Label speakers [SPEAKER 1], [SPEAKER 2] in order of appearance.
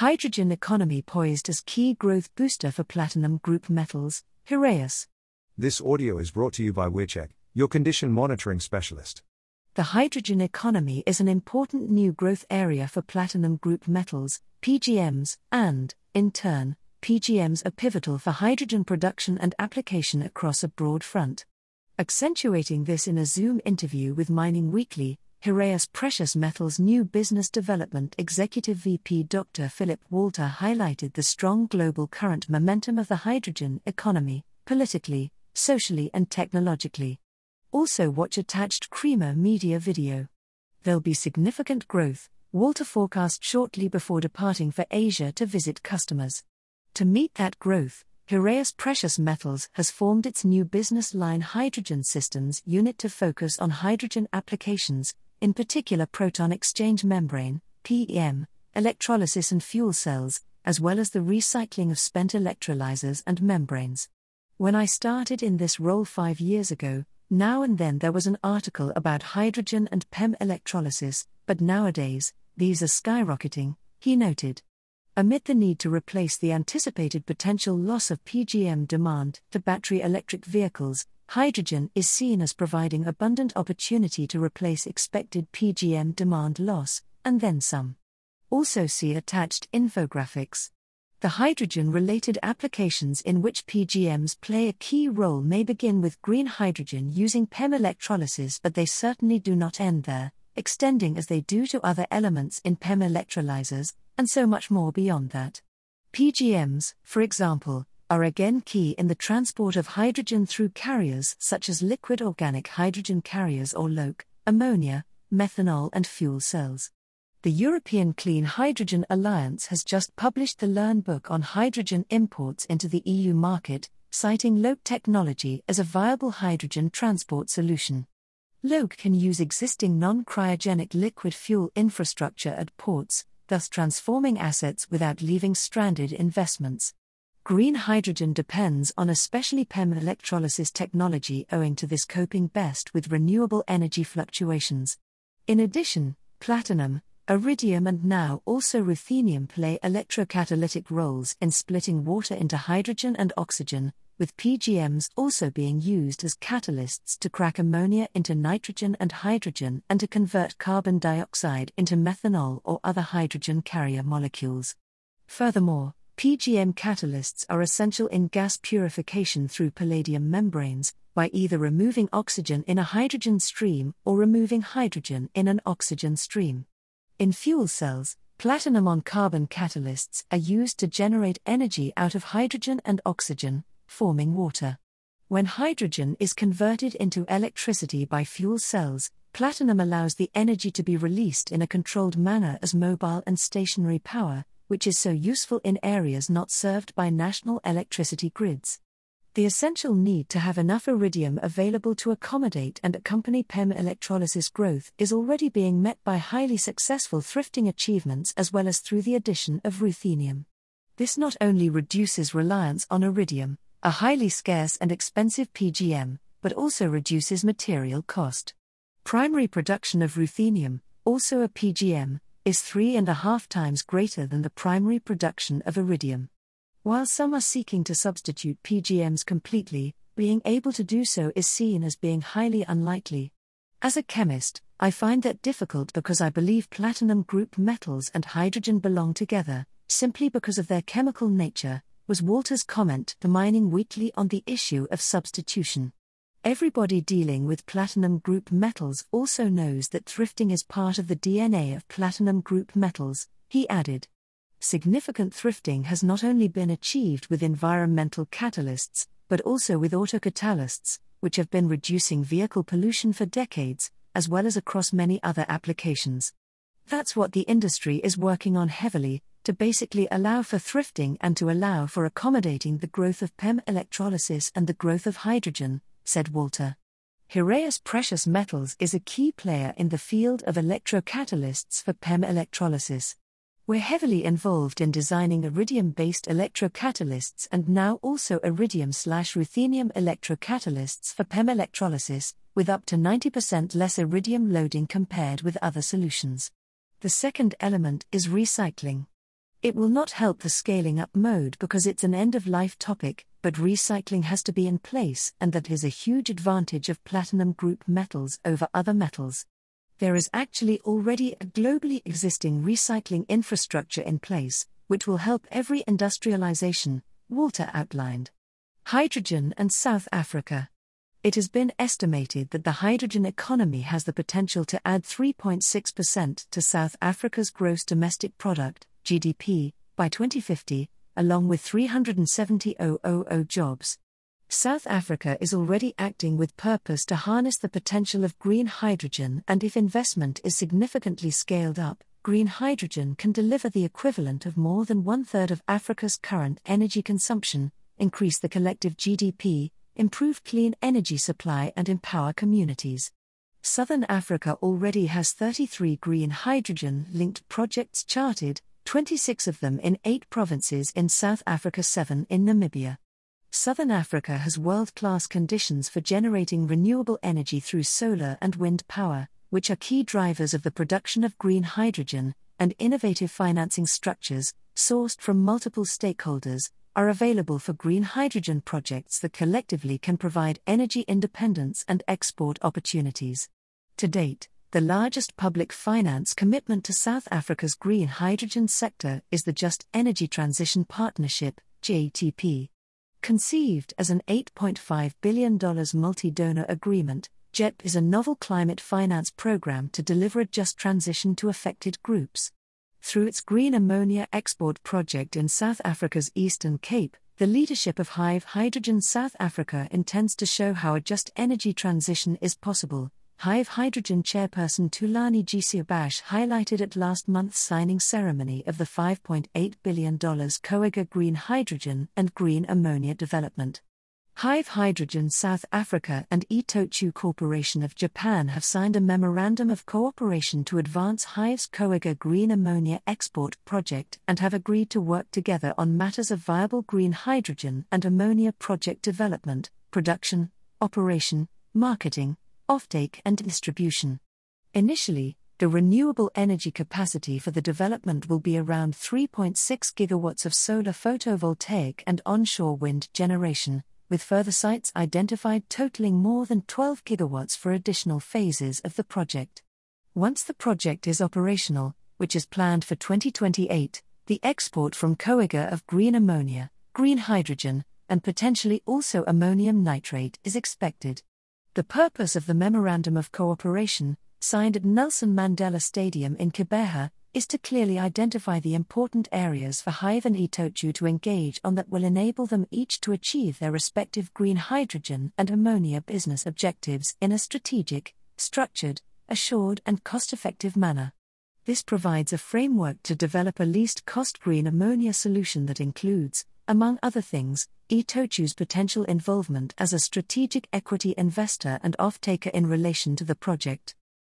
[SPEAKER 1] Hydrogen economy poised as key growth booster for platinum group metals, Heraeus.
[SPEAKER 2] This audio is brought to you by Wearcheck, your condition monitoring specialist.
[SPEAKER 1] The hydrogen economy is an important new growth area for platinum group metals, PGMs, and, in turn, PGMs are pivotal for hydrogen production and application across a broad front. Accentuating this in a Zoom interview with Mining Weekly, Heraeus Precious Metals new business development executive VP Dr. Philipp Walter highlighted the strong global current momentum of the hydrogen economy, politically, socially, and technologically. Also, watch attached Creamer Media video. There'll be significant growth, Walter forecast shortly before departing for Asia to visit customers. To meet that growth, Heraeus Precious Metals has formed its new business line Hydrogen Systems unit to focus on hydrogen applications, in particular proton exchange membrane, PEM, electrolysis and fuel cells, as well as the recycling of spent electrolyzers and membranes. When I started in this role five years ago, now and then there was an article about hydrogen and PEM electrolysis, but nowadays, these are skyrocketing, he noted. Amid the need to replace the anticipated potential loss of PGM demand to battery electric vehicles, hydrogen is seen as providing abundant opportunity to replace expected PGM demand loss, and then some. Also, see attached infographics. The hydrogen related applications in which PGMs play a key role may begin with green hydrogen using PEM electrolysis, but they certainly do not end there, extending as they do to other elements in PEM electrolyzers, and so much more beyond that. PGMs, for example, are again key in the transport of hydrogen through carriers such as liquid organic hydrogen carriers or LOHC, ammonia, methanol, and fuel cells. The European Clean Hydrogen Alliance has just published the Learn book on hydrogen imports into the EU market, citing LOHC technology as a viable hydrogen transport solution. LOHC can use existing non cryogenic liquid fuel infrastructure at ports, thus transforming assets without leaving stranded investments. Green hydrogen depends on especially PEM electrolysis technology owing to this coping best with renewable energy fluctuations. In addition, platinum, iridium, and now also ruthenium play electrocatalytic roles in splitting water into hydrogen and oxygen, with PGMs also being used as catalysts to crack ammonia into nitrogen and hydrogen and to convert carbon dioxide into methanol or other hydrogen carrier molecules. Furthermore, PGM catalysts are essential in gas purification through palladium membranes, by either removing oxygen in a hydrogen stream or removing hydrogen in an oxygen stream. In fuel cells, platinum on carbon catalysts are used to generate energy out of hydrogen and oxygen, forming water. When hydrogen is converted into electricity by fuel cells, platinum allows the energy to be released in a controlled manner as mobile and stationary power, which is so useful in areas not served by national electricity grids. The essential need to have enough iridium available to accommodate and accompany PEM electrolysis growth is already being met by highly successful thrifting achievements as well as through the addition of ruthenium. This not only reduces reliance on iridium, a highly scarce and expensive PGM, but also reduces material cost. Primary production of ruthenium, also a PGM, is three and a half times greater than the primary production of iridium. While some are seeking to substitute PGMs completely, being able to do so is seen as being highly unlikely. As a chemist, I find that difficult because I believe platinum group metals and hydrogen belong together, simply because of their chemical nature, was Walter's comment to Mining Weekly on the issue of substitution. Everybody dealing with platinum group metals also knows that thrifting is part of the DNA of platinum group metals, he added. Significant thrifting has not only been achieved with environmental catalysts, but also with autocatalysts, which have been reducing vehicle pollution for decades, as well as across many other applications. That's what the industry is working on heavily, to basically allow for thrifting and to allow for accommodating the growth of PEM electrolysis and the growth of hydrogen, said Walter. Heraeus Precious Metals is a key player in the field of electrocatalysts for PEM electrolysis. We're heavily involved in designing iridium based electrocatalysts and now also iridium slash ruthenium electrocatalysts for PEM electrolysis, with up to 90% less iridium loading compared with other solutions. The second element is recycling. It will not help the scaling up mode because it's an end of life topic, but recycling has to be in place, and that is a huge advantage of platinum group metals over other metals. There is actually already a globally existing recycling infrastructure in place, which will help every industrialization, Walter outlined. Hydrogen and South Africa. It has been estimated that the hydrogen economy has the potential to add 3.6% to South Africa's gross domestic product, GDP, by 2050, along with 370,000 jobs. South Africa is already acting with purpose to harness the potential of green hydrogen, and if investment is significantly scaled up, green hydrogen can deliver the equivalent of more than one third of Africa's current energy consumption, increase the collective GDP, improve clean energy supply, and empower communities. Southern Africa already has 33 green hydrogen linked projects charted, 26 of them in 8 provinces in South Africa, 7 in Namibia. Southern Africa has world class conditions for generating renewable energy through solar and wind power, which are key drivers of the production of green hydrogen, and innovative financing structures, sourced from multiple stakeholders, are available for green hydrogen projects that collectively can provide energy independence and export opportunities. To date, the largest public finance commitment to South Africa's green hydrogen sector is the Just Energy Transition Partnership, JTP. Conceived as an $8.5 billion multi donor agreement, JETP is a novel climate finance program to deliver a just transition to affected groups. Through its green ammonia export project in South Africa's Eastern Cape, the leadership of Hive Hydrogen South Africa intends to show how a just energy transition is possible, Hive Hydrogen chairperson Thulani Gcabashe highlighted at last month's signing ceremony of the $5.8 billion Coega Green Hydrogen and Green Ammonia development. Hive Hydrogen South Africa and Itochu Corporation of Japan have signed a memorandum of cooperation to advance Hive's Coega Green Ammonia export project and have agreed to work together on matters of viable green hydrogen and ammonia project development, production, operation, marketing, offtake, and distribution. Initially, the renewable energy capacity for the development will be around 3.6 gigawatts of solar photovoltaic and onshore wind generation, with further sites identified totaling more than 12 gigawatts for additional phases of the project. Once the project is operational, which is planned for 2028, the export from Coega of green ammonia, green hydrogen, and potentially also ammonium nitrate is expected. The purpose of the Memorandum of Cooperation, signed at Nelson Mandela Stadium in Gqeberha, is to clearly identify the important areas for Hive and Itochu to engage on that will enable them each to achieve their respective green hydrogen and ammonia business objectives in a strategic, structured, assured, and cost effective manner. This provides a framework to develop a least cost green ammonia solution that includes, among other things, Itochu's potential involvement as a strategic equity investor and off-taker in relation to the project.